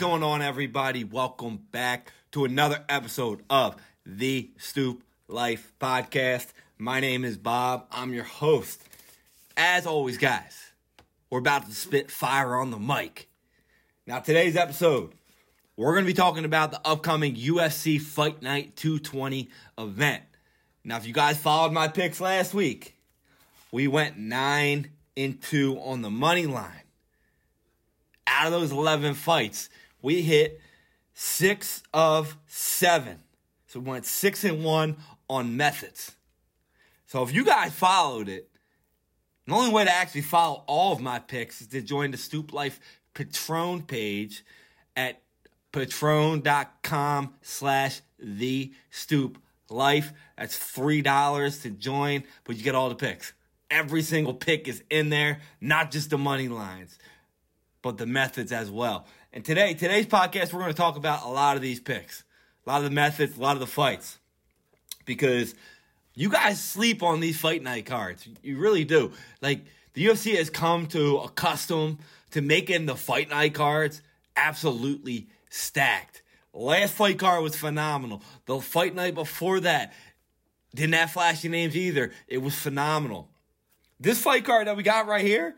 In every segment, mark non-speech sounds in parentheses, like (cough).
Going on, everybody? Welcome back to another episode of the Stoop Life Podcast. My name is Bob. I'm your host. As always, guys, we're about to spit fire on the mic. Now, today's episode, we're going to be talking about the upcoming UFC Fight Night 220 event. Now, if you guys followed my picks last week, we went 9 and 2 on the money line. Out of those 11 fights, we hit 6 of 7. So we went 6 and 1 on methods. So if you guys followed it, the only way to actually follow all of my picks is to join the Stoop Life Patreon page at patreon.com slash the stoop life. That's $3 to join, but you get all the picks. Every single pick is in there, not just the money lines, but the methods as well. And today, today's podcast, we're going to talk about a lot of these picks, a lot of the methods, a lot of the fights, because you guys sleep on these fight night cards. You really do. Like the UFC has come to accustom to making the fight night cards absolutely stacked. Last fight card was phenomenal. The fight night before that didn't have flashy names either. It was phenomenal. This fight card that we got right here,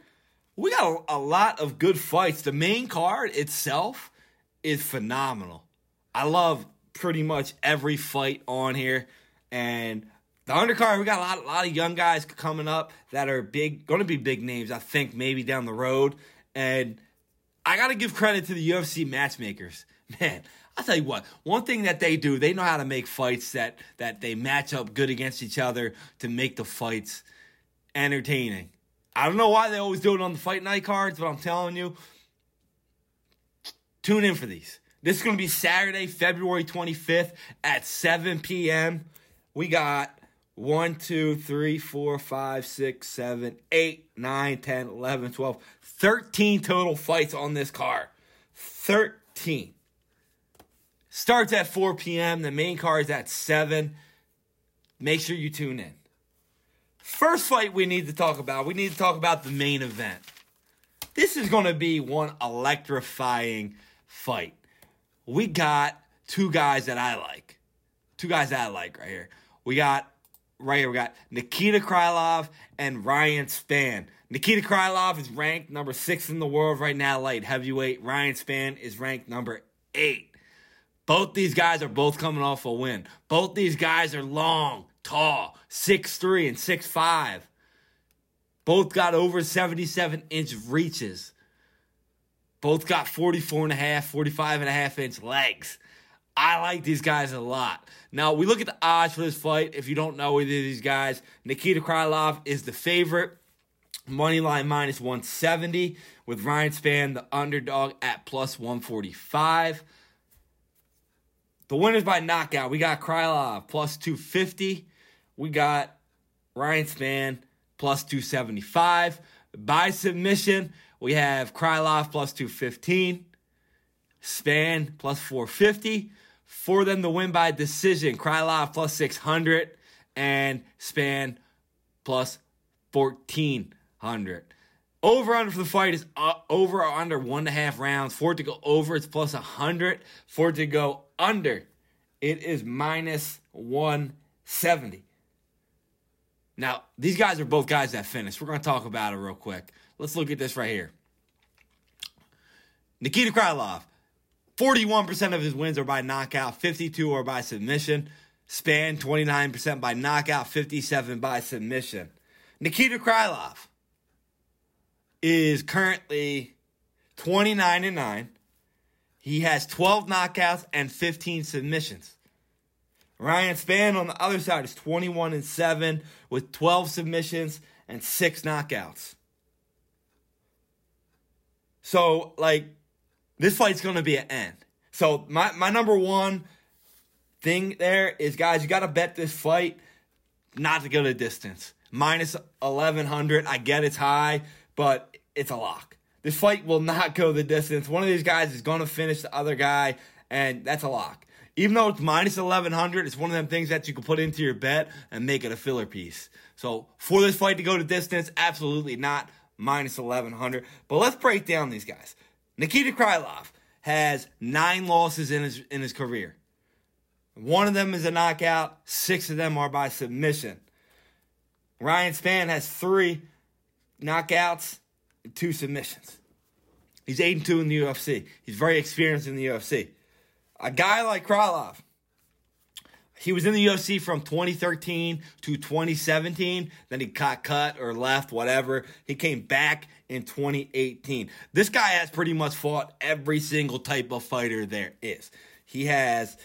we got a, a lot of good fights. The main card itself is phenomenal. I love pretty much every fight on here. And the undercard, we got a lot, a lot of young guys coming up that are big, going to be big names, I think, maybe down the road. And I got to give credit to the UFC matchmakers. (laughs) Man, I'll tell you what, one thing that they do, they know how to make fights that, that they match up good against each other to make the fights entertaining. I don't know why they always do it on the fight night cards, but I'm telling you, tune in for these. This is going to be Saturday, February 25th at 7 p.m. We got 1, 2, 3, 4, 5, 6, 7, 8, 9, 10, 11, 12, 13 total fights on this card. 13. Starts at 4 p.m. The main card is at 7. Make sure you tune in. First fight we need to talk about, we need to talk about the main event. This is going to be one electrifying fight. We got two guys that I like. Two guys that I like right here. We got right here, we got Nikita Krylov and Ryan Spann. Nikita Krylov is ranked number six in the world right now, light heavyweight. Ryan Spann is ranked number eight. Both these guys are both coming off a win. Both these guys are long, tall, six three and six five. Both got over 77 inch reaches. Both got 44 and a half, 45 and a half inch legs. I like these guys a lot. Now, we look at the odds for this fight. If you don't know either of these guys, Nikita Krylov is the favorite. Money line minus 170 with Ryan Spann, the underdog, at plus 145. The winners by knockout, we got Krylov plus 250. We got Ryan Spann plus 275. By submission, we have Krylov plus 215. Spann plus 450. For them to win by decision, Krylov plus 600 and Spann plus 1400. Over under for the fight is uh, over or under one and a half rounds. For it to go over, it's plus 100. For it to go under, it is minus 170. Now, these guys are both guys that finished. We're going to talk about it real quick. Let's look at this right here. Nikita Krylov, 41% of his wins are by knockout, 52 are by submission. Spann, 29% by knockout, 57 by submission. Nikita Krylov is currently 29 and 9. He has 12 knockouts and 15 submissions. Ryan Spann on the other side is 21 and 7 with 12 submissions and 6 knockouts. So, like, this fight's going to be an end. So, my, my number one thing there is, guys, you got to bet this fight not to go the distance. Minus 1100. I get it's high, but it's a lock. This fight will not go the distance. One of these guys is going to finish the other guy, and that's a lock. Even though it's minus 1100, it's one of them things that you can put into your bet and make it a filler piece. So for this fight to go to distance, absolutely not minus 1100. But let's break down these guys. Nikita Krylov, has nine losses in his in his career. One of them is a knockout. Six of them are by submission. Ryan Spann has three knockouts and two submissions. He's 8 and 2 in the UFC. He's very experienced in the UFC. A guy like Krylov, he was in the UFC from 2013 to 2017. Then he got cut or left, whatever. He came back in 2018. This guy has pretty much fought every single type of fighter there is. He has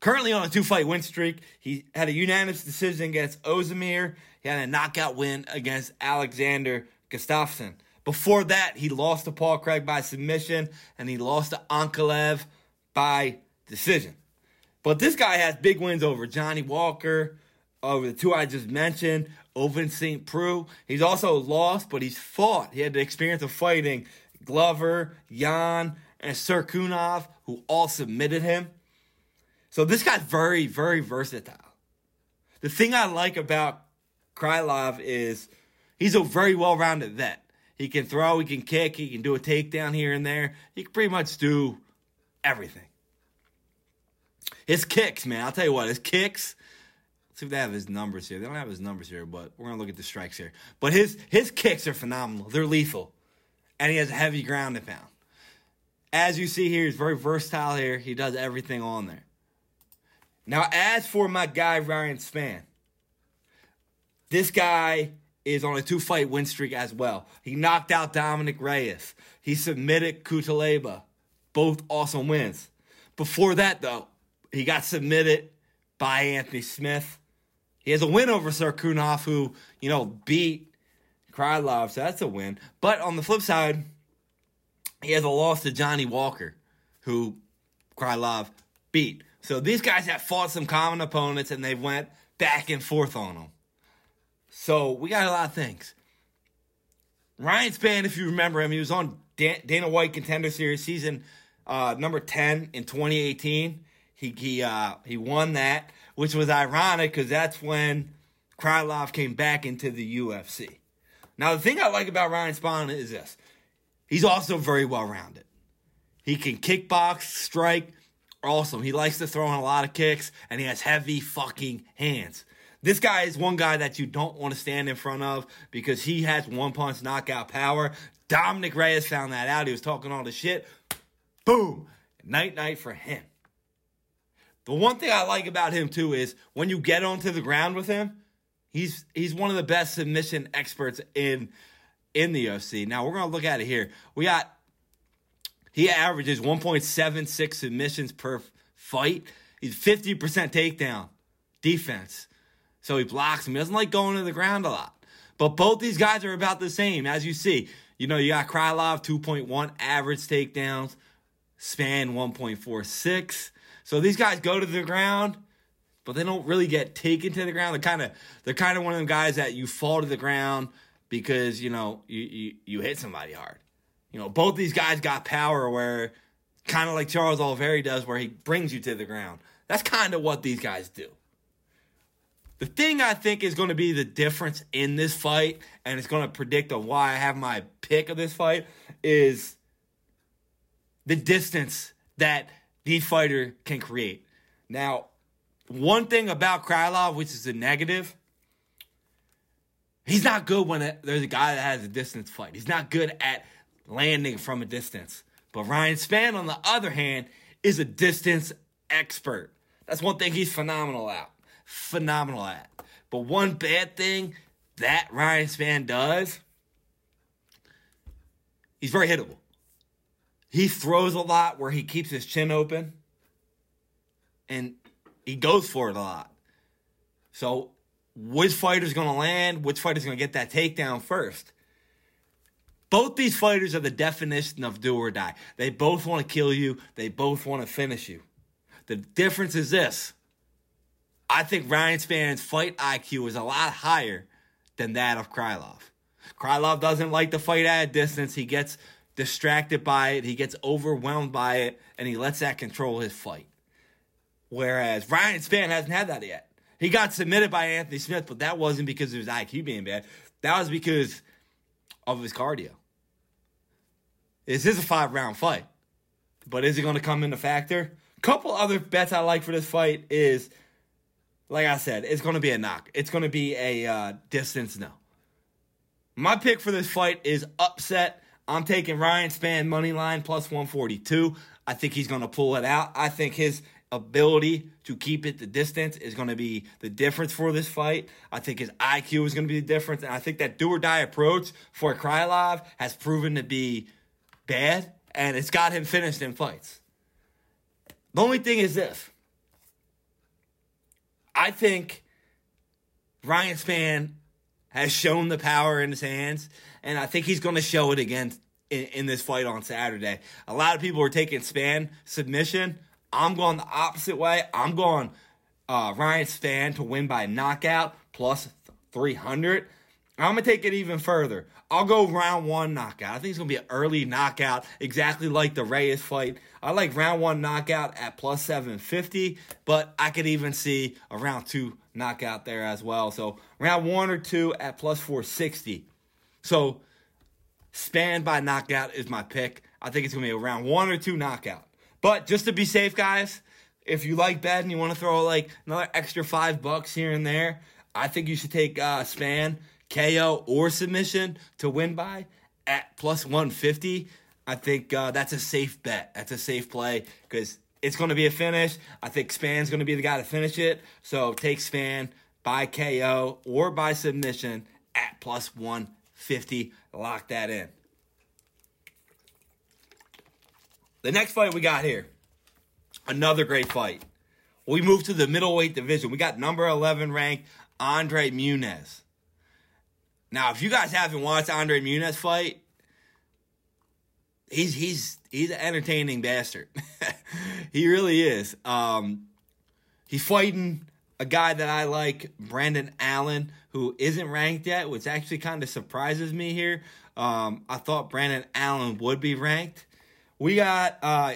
currently on a two fight win streak. He had a unanimous decision against Ozdemir. He had a knockout win against Alexander Gustafsson. Before that, he lost to Paul Craig by submission, and he lost to Ankalaev by decision. But this guy has big wins over Johnny Walker, over the two I just mentioned, over St. Preux. He's also lost, but he's fought. He had the experience of fighting Glover, Yan, and Cirkunov, who all submitted him. So this guy's very, very versatile. The thing I like about Krylov is he's a very well-rounded vet. He can throw, he can kick, he can do a takedown here and there. He can pretty much do everything. His kicks, man, I'll tell you what, his kicks. Let's see if they have his numbers here. They don't have his numbers here, but we're gonna look at the strikes here. But his his kicks are phenomenal. They're lethal, and he has a heavy ground and pound. As you see here, he's very versatile here. He does everything on there. Now, as for my guy Ryan Spann, this guy is on a two fight win streak as well. He knocked out Dominic Reyes. He submitted Cutelaba. Both awesome wins. Before that, though, he got submitted by Anthony Smith. He has a win over Cirkunov, who, you know, beat Krylov, so that's a win. But on the flip side, he has a loss to Johnny Walker, who Krylov beat. So these guys have fought some common opponents and they went back and forth on them. So we got a lot of things. Ryan Spann, if you remember him, he was on Dana White Contender Series season uh, number ten in 2018. He he uh, he won that, which was ironic because that's when Krylov came back into the UFC. Now the thing I like about Ryan Spann is this: he's also very well rounded. He can kickbox, strike, awesome. He likes to throw in a lot of kicks, and he has heavy fucking hands. This guy is one guy that you don't want to stand in front of because he has one punch knockout power. Dominic Reyes found that out. He was talking all the shit. Boom. Night night for him. The one thing I like about him too is when you get onto the ground with him, he's he's one of the best submission experts in in the UFC. Now we're gonna look at it here. We got he averages 1.76 submissions per fight. He's 50% takedown defense. So he blocks him. He doesn't like going to the ground a lot. But both these guys are about the same, as you see. You know, you got Krylov 2.1 average takedowns, Spann 1.46. So these guys go to the ground, but they don't really get taken to the ground. They're kind of they're kind of one of them guys that you fall to the ground because you know you, you you hit somebody hard. You know, both these guys got power where kind of like Charles Oliveira does, where he brings you to the ground. That's kind of what these guys do. The thing I think is going to be the difference in this fight, and it's going to predict on why I have my pick of this fight, is the distance that the fighter can create. Now, one thing about Krylov, which is a negative, he's not good when there's a guy that has a distance fight. He's not good at landing from a distance. But Ryan Spann, on the other hand, is a distance expert. That's one thing he's phenomenal at phenomenal at. But one bad thing that Ryan Spann does, he's very hittable. He throws a lot where he keeps his chin open and he goes for it a lot. So, which fighter's going to land? Which fighter's going to get that takedown first? Both these fighters are the definition of do or die. They both want to kill you, they both want to finish you. The difference is this I think Ryan Spann's fight IQ is a lot higher than that of Krylov. Krylov doesn't like to fight at a distance. He gets distracted by it, he gets overwhelmed by it, and he lets that control his fight. Whereas Ryan Spann hasn't had that yet. He got submitted by Anthony Smith, but that wasn't because of his IQ being bad. That was because of his cardio. This is a five round fight. but is it going to come into factor? Couple other bets I like for this fight is, like I said, it's going to be a knock. It's going to be a uh, distance no. My pick for this fight is upset. I'm taking Ryan Spann money line plus 142. I think he's going to pull it out. I think his ability to keep it the distance is going to be the difference for this fight. I think his IQ is going to be the difference. And I think that do or die approach for Krylov has proven to be bad, and it's got him finished in fights. The only thing is this I think Ryan Spann has shown the power in his hands, and I think he's going to show it again in, in, this fight on Saturday. A lot of people are taking Spann submission. I'm going the opposite way. I'm going uh, Ryan Spann to win by knockout plus 300. I'm to take it even further. I'll go round one knockout. I think it's going to be an early knockout, exactly like the Reyes fight. I like round one knockout at plus 750, but I could even see a round two knockout there as well. So round one or two at plus 460. So Spann by knockout is my pick. I think it's going to be a round one or two knockout. But just to be safe, guys, if you like bet and you want to throw like another extra five bucks here and there, I think you should take uh, Spann, KO, or submission to win by at plus 150. I think uh, that's a safe bet. That's a safe play because it's going to be a finish. I think Spann's going to be the guy to finish it. So take Span by KO or by submission at plus 150. Lock that in. The next fight we got here, another great fight. We move to the middleweight division. We got number 11 ranked Andre Muniz. Now, if you guys haven't watched Andre Muniz fight, he's he's he's an entertaining bastard. (laughs) he really is. Um, he's fighting a guy that I like, Brandon Allen, who isn't ranked yet, which actually kind of surprises me here. Um, I thought Brandon Allen would be ranked. We got uh,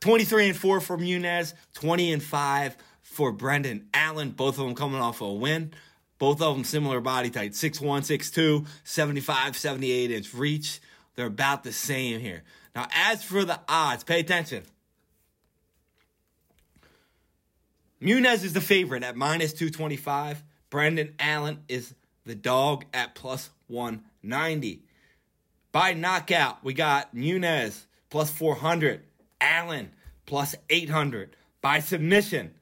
23 and 4 for Muniz, 20 and 5 for Brendan Allen, both of them coming off a win. Both of them similar body type 6'1, 6'2, 75, 78 inch reach. They're about the same here. Now, as for the odds, pay attention. Muniz is the favorite at minus 225. Brandon Allen is the dog at plus 190. By knockout, we got Muniz plus 400. Allen plus 800. By submission,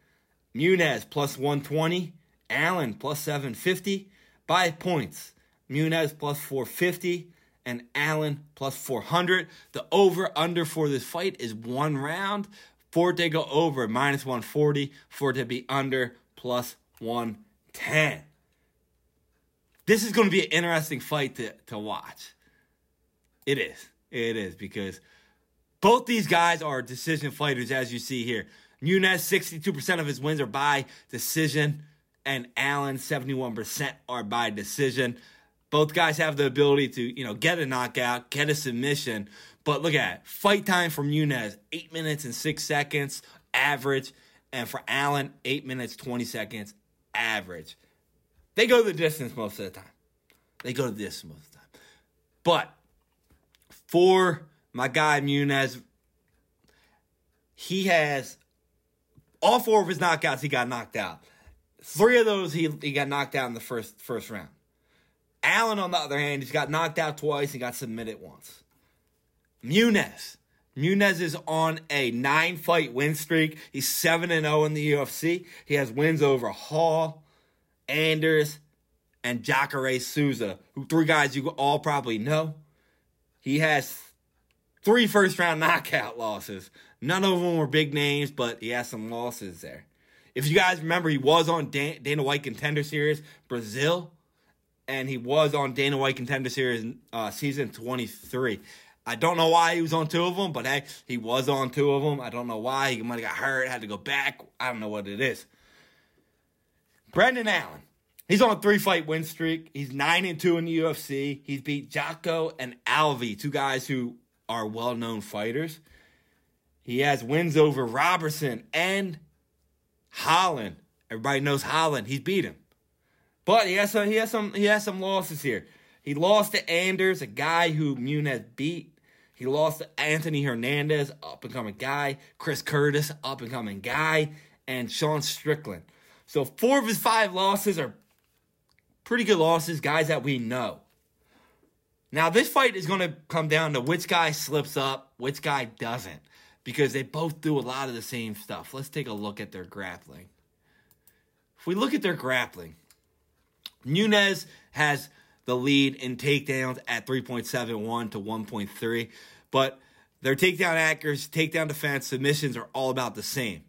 Muniz plus 120. Allen plus 750. By points, Muniz plus 450 and Allen plus 400. The over under for this fight is one round. For it to go over minus 140, for it to be under plus 110. This is going to be an interesting fight to, to watch. It is. It is because both these guys are decision fighters, as you see here. Muniz, 62% of his wins are by decision, and Allen, 71% are by decision. Both guys have the ability to, you know, get a knockout, get a submission. But look at it. Fight time from Muniz, 8 minutes and 6 seconds, average. And for Allen, 8 minutes, 20 seconds, average. They go the distance most of the time. They go the distance most of the time. But for my guy Muniz, he has all four of his knockouts. He got knocked out. Three of those he he got knocked out in the first first round. Allen, on the other hand, he's got knocked out twice. He got submitted once. Muniz. Muniz is on a nine fight win streak. He's 7 and 0 in the UFC. He has wins over Hall, Anders, and Jacare Souza, who three guys you all probably know. He has three first round knockout losses. None of them were big names, but he has some losses there. If you guys remember, he was on Dana White Contender Series Brazil, and he was on Dana White Contender Series uh, season 23. I don't know why he was on two of them, but hey, he was on two of them. I don't know why. He might have got hurt, had to go back. I don't know what it is. Brendan Allen. He's on a three fight win streak. He's 9 and 2 in the UFC. He's beat Jocko and Alvey, two guys who are well known fighters. He has wins over Robertson and Holland. Everybody knows Holland. He's beat him. But he has some he has some he has some losses here. He lost to Anders, a guy who Muniz beat. He lost Anthony Hernandez, up and coming guy, Chris Curtis, up and coming guy, and Sean Strickland. So four of his five losses are pretty good losses, guys that we know. Now, this fight is going to come down to which guy slips up, which guy doesn't, because they both do a lot of the same stuff. Let's take a look at their grappling. If we look at their grappling, Nunes has the lead in takedowns at 3.71 to 1.3, but their takedown accuracy, takedown defense, submissions are all about the same.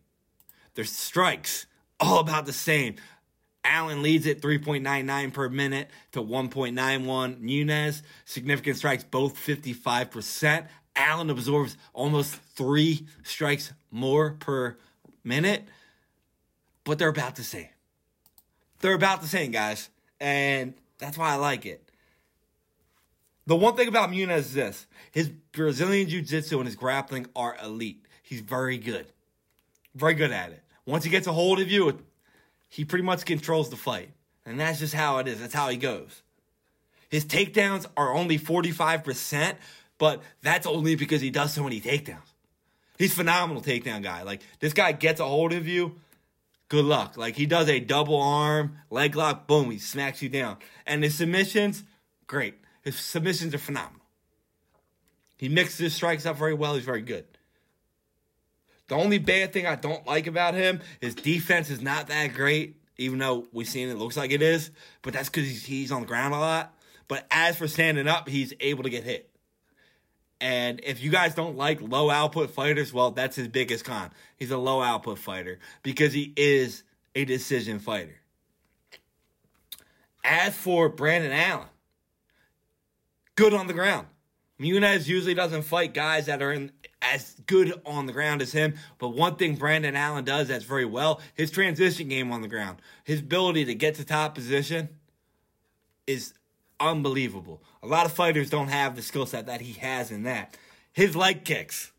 Their strikes, all about the same. Allen leads at 3.99 per minute to 1.91. Nunes, significant strikes, both 55%. Allen absorbs almost three strikes more per minute, but they're about the same. They're about the same, guys. And that's why I like it. The one thing about Nunes is this his Brazilian Jiu Jitsu and his grappling are elite. He's very good. Very good at it. Once he gets a hold of you, he pretty much controls the fight. And that's just how it is. That's how he goes. His takedowns are only 45%, but that's only because he does so many takedowns. He's phenomenal takedown guy. Like this guy gets a hold of you, good luck. Like he does a double arm, leg lock, boom, he smacks you down. And his submissions, great. His submissions are phenomenal. He mixes his strikes up very well. He's very good. The only bad thing I don't like about him is defense is not that great, even though we've seen it looks like it is. But that's because he's, he's on the ground a lot. But as for standing up, he's able to get hit. And if you guys don't like low output fighters, well, that's his biggest con. He's a low output fighter because he is a decision fighter. As for Brandon Allen, good on the ground. Nunes usually doesn't fight guys that are in as good on the ground as him. But one thing Brandon Allen does that's very well, his transition game on the ground. His ability to get to top position is unbelievable. A lot of fighters don't have the skill set that he has in that. His leg kicks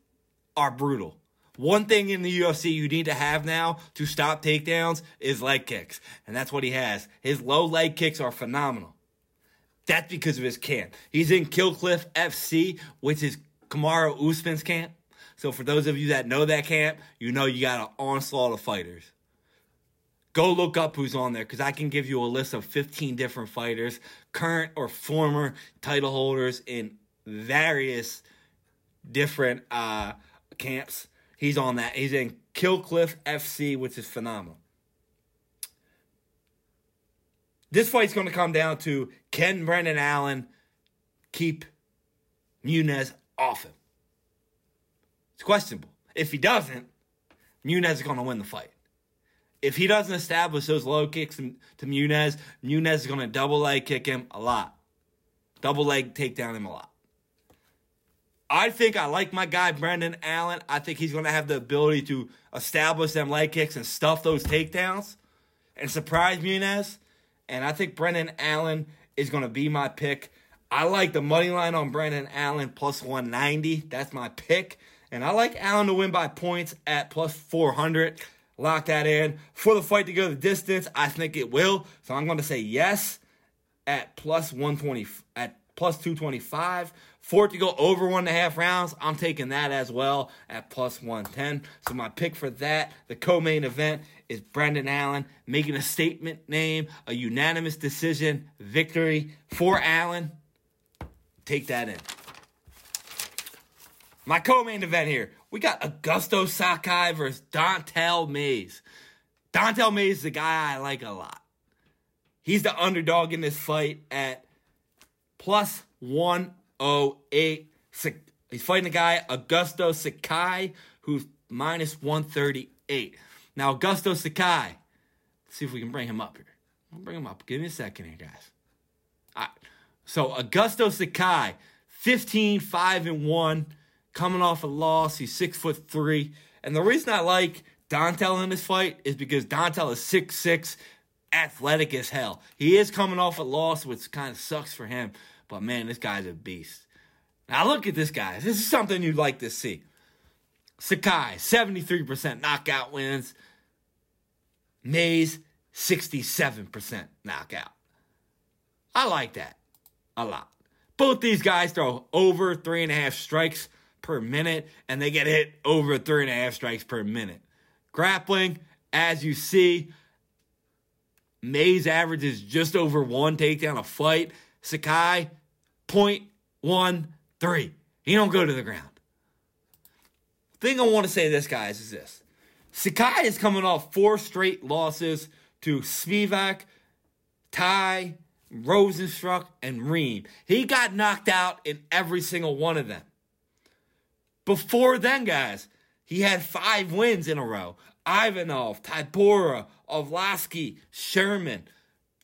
are brutal. One thing in the UFC you need to have now to stop takedowns is leg kicks. And that's what he has. His low leg kicks are phenomenal. That's because of his camp. He's in Kill Cliff FC, which is Kamaru Usman's camp. So for those of you that know that camp, you know you got an onslaught of fighters. Go look up who's on there because I can give you a list of 15 different fighters, current or former title holders in various different uh, camps. He's on that. He's in Kill Cliff FC, which is phenomenal. This fight's going to come down to can Brendan Allen keep Nunes off him? It's questionable. If he doesn't, Nunes is going to win the fight. If he doesn't establish those low kicks to Nunes, Nunes is going to double leg kick him a lot. Double leg take down him a lot. I think I like my guy Brendan Allen. I think he's going to have the ability to establish them leg kicks and stuff those takedowns and surprise Nunes. And I think Brendan Allen is going to be my pick. I like the money line on Brendan Allen plus 190. That's my pick. And I like Allen to win by points at plus 400. Lock that in. For the fight to go the distance, I think it will. So I'm going to say yes at plus 120, at plus 225. For it to go over one and a half rounds, I'm taking that as well at plus 110. So my pick for that, the co-main event, is Brendan Allen making a statement name, a unanimous decision victory for Allen. Take that in. My co-main event here, we got Augusto Sakai versus Don'Tale Mayes. Don'Tale Mayes is the guy I like a lot. He's the underdog in this fight at plus 108. He's fighting a guy, Augusto Sakai, who's minus 138. Now, Augusto Sakai, let's see if we can bring him up here. I'll bring him up. Give me a second here, guys. All right. So, Augusto Sakai, 15, 5, and 1, coming off a loss. He's six foot three. And the reason I like Don'Tale in this fight is because Don'Tale is six six, athletic as hell. He is coming off a loss, which kind of sucks for him. But man, this guy's a beast. Now look at this guy. This is something you'd like to see. Sakai, 73% knockout wins. Mayes, 67% knockout. I like that a lot. Both these guys throw over three and a half strikes per minute, and they get hit over three and a half strikes per minute. Grappling, as you see, Mayes averages just over one takedown a fight. Sakai, 0.13. He don't go to the ground. Thing I want to say this, guys, is this. Sakai is coming off four straight losses to Spivac, Ty, Rozenstruik, and Reem. He got knocked out in every single one of them. Before then, guys, he had five wins in a row. Ivanov, Tybura, Arlovski, Sherman.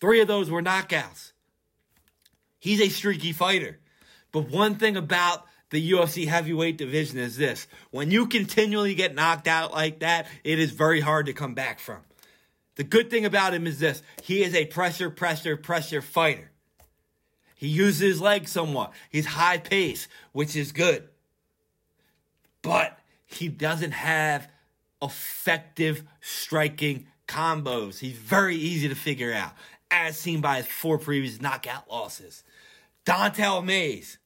Three of those were knockouts. He's a streaky fighter. But one thing about the UFC heavyweight division is this when you continually get knocked out like that, it is very hard to come back from. The good thing about him is this he is a pressure, pressure, pressure fighter. He uses his legs somewhat. He's high pace, which is good. He doesn't have effective striking combos. He's very easy to figure out, as seen by his four previous knockout losses. Don'Tale Mayes.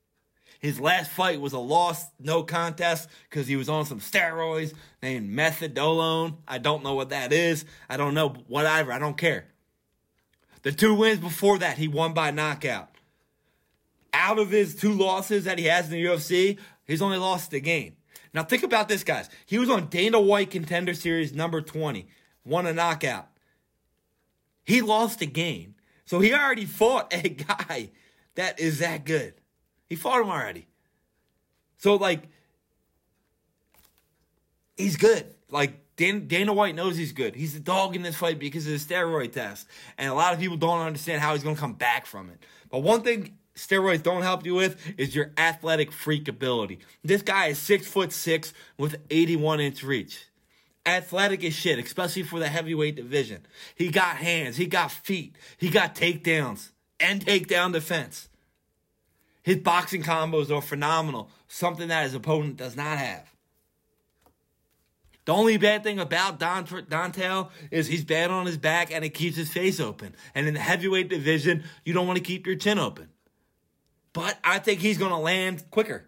His last fight was a loss, no contest, because he was on some steroids named methadone. I don't know what that is. I don't know, whatever. I don't care. The two wins before that, he won by knockout. Out of his two losses that he has in the UFC, he's only lost the game. Now think about this, guys. He was on Dana White Contender Series number 20, won a knockout. He lost a game. So he already fought a (laughs) guy that is that good. He fought him already. So like he's good. Like Dan, Dana White knows he's good. He's a dog in this fight because of the steroid test. And a lot of people don't understand how he's going to come back from it. But one thing steroids don't help you with is your athletic freak ability. This guy is six foot six with 81 inch reach. Athletic as shit, especially for the heavyweight division. He got hands, he got feet, he got takedowns and takedown defense. His boxing combos are phenomenal, something that his opponent does not have. The only bad thing about Don, Don'Tale is he's bad on his back and it keeps his face open. And in the heavyweight division, you don't want to keep your chin open. But I think he's going to land quicker.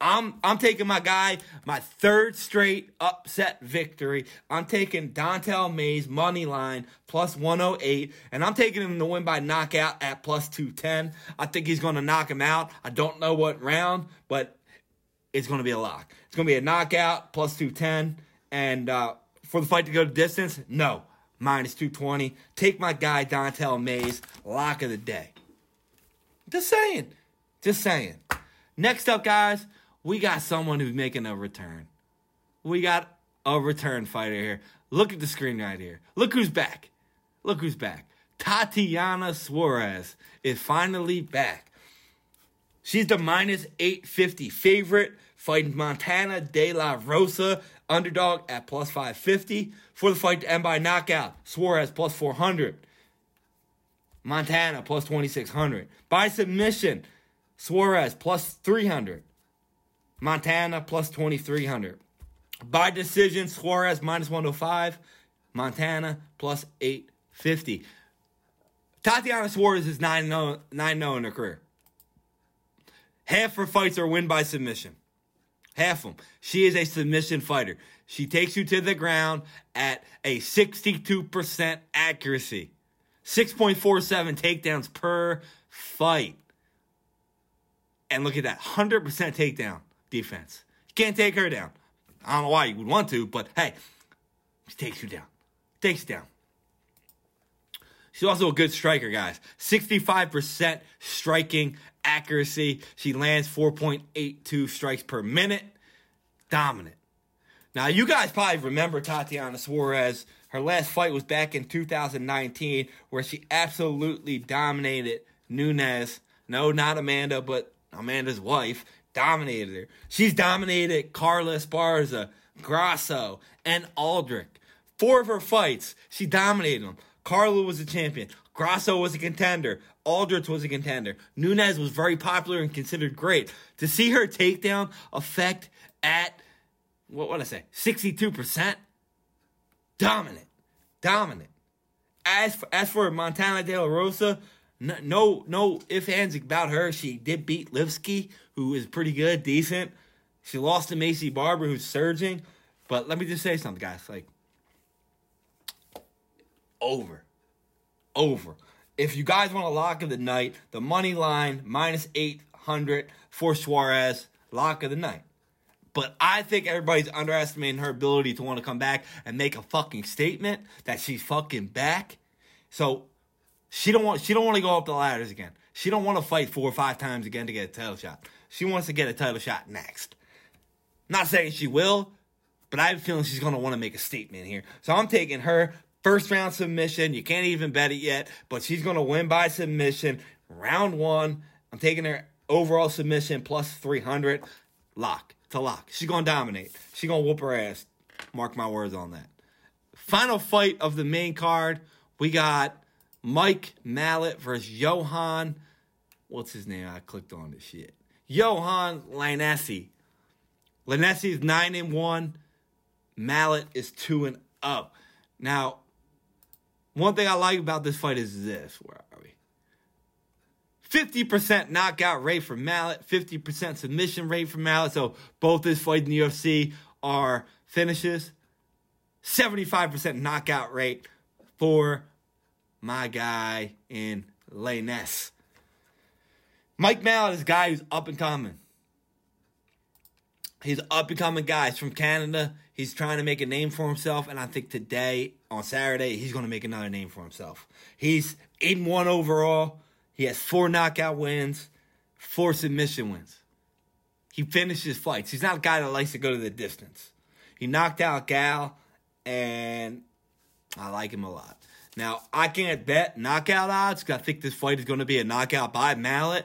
I'm I'm taking my guy, my third straight upset victory. I'm taking Don'Tale Mayes money line plus 108, and I'm taking him to win by knockout at plus 210. I think he's going to knock him out. I don't know what round, but it's going to be a lock. It's going to be a knockout plus 210, and uh, for the fight to go to distance, no minus 220. Take my guy Don'Tale Mayes, lock of the day. Just saying, just saying. Next up, guys we got someone who's making a return. We got a return fighter here. Look at the screen right here. Look who's back. Look who's back. Tatiana Suarez is finally back. She's the minus 850 favorite, fighting Montana De La Rosa, underdog at plus 550. For the fight to end by knockout, Suarez plus 400. Montana plus 2600. By submission, Suarez plus 300. Montana plus 2,300. By decision, Suarez minus 105. Montana plus 850. Tatiana Suarez is 9 0 in her career. Half her fights are win by submission. Half of them. She is a submission fighter. She takes you to the ground at a 62% accuracy. 6.47 takedowns per fight. And look at that 100% takedown defense. You can't take her down. I don't know why you would want to, but hey, she takes you down. Takes you down. She's also a good striker, guys. 65% striking accuracy. She lands 4.82 strikes per minute. Dominant. Now, you guys probably remember Tatiana Suarez. Her last fight was back in 2019, where she absolutely dominated Nunes. No, not Amanda, but Amanda's wife dominated her. She's dominated Carla Esparza, Grasso, and Aldrich. Four of her fights, she dominated them. Carla was a champion. Grasso was a contender. Aldrich was a contender. Nunes was very popular and considered great. To see her takedown effect at, what would I say, 62%? Dominant. Dominant. As for, as for Montana De La Rosa, No, no, no ifs, ands about her. She did beat Lipsky, who is pretty good, decent. She lost to Maycee Barber, who's surging. But let me just say something, guys. Like, over. Over. If you guys want a lock of the night, the money line minus 800 for Suarez, lock of the night. But I think everybody's underestimating her ability to want to come back and make a fucking statement that she's fucking back. So she don't want she don't want to go up the ladders again. She don't want to fight four or five times again to get a title shot. She wants to get a title shot next. Not saying she will, but I have a feeling she's to want to make a statement here. So I'm taking her first round submission. You can't even bet it yet, but she's to win by submission. Round one. I'm taking her overall submission plus 300. Lock to lock. She's to dominate. She's to whoop her ass. Mark my words on that. Final fight of the main card. We got Mike Malott versus Johan. What's his name? I clicked on this shit. Johan Lainesse. Lainesse is 9 and 1. Malott is 2 and up. Now, one thing I like about this fight is this. Where are we? 50% knockout rate for Malott, 50% submission rate for Malott. So both this fight in the UFC are finishes. 75% knockout rate for my guy in Lainesse. Mike Malott is a guy who's up and coming. He's up and coming guy. He's from Canada. He's trying to make a name for himself, and I think today on Saturday he's going to make another name for himself. He's eight and one overall. He has four knockout wins, four submission wins. He finishes fights. He's not a guy that likes to go to the distance. He knocked out Gall, and I like him a lot. Now I can't bet knockout odds because I think this fight is going to be a knockout by Malott,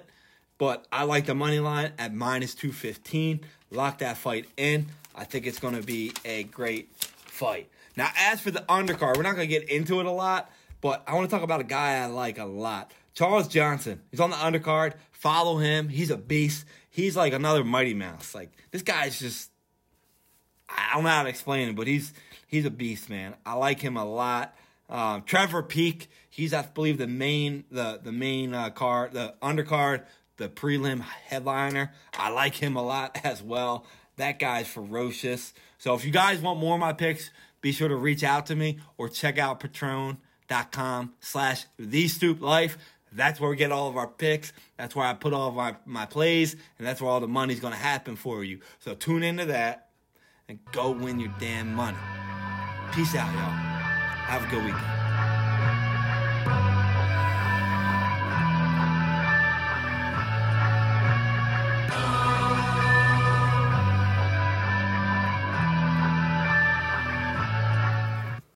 But I like the money line at minus 215. Lock that fight in. I think it's going to be a great fight. Now, as for the undercard, we're not going to get into it a lot, but I want to talk about a guy I like a lot. Charles Johnson. He's on the undercard. Follow him. He's a beast. He's like another Mighty Mouse. Like this guy's just I don't know how to explain it, but he's he's a beast, man. I like him a lot. Um, Trevor Peek, he's I believe the main the the main uh, card, the undercard the prelim headliner. I like him a lot (laughs) as well. That guy's ferocious. So if you guys want more of my picks, be sure to reach out to me or check out patreon.com slash the stoop life. That's where we get all of our picks. That's where I put all of my, my plays, and that's where all the money's gonna happen for you. So tune into that and go win your damn money. Peace out, y'all. Have a good weekend.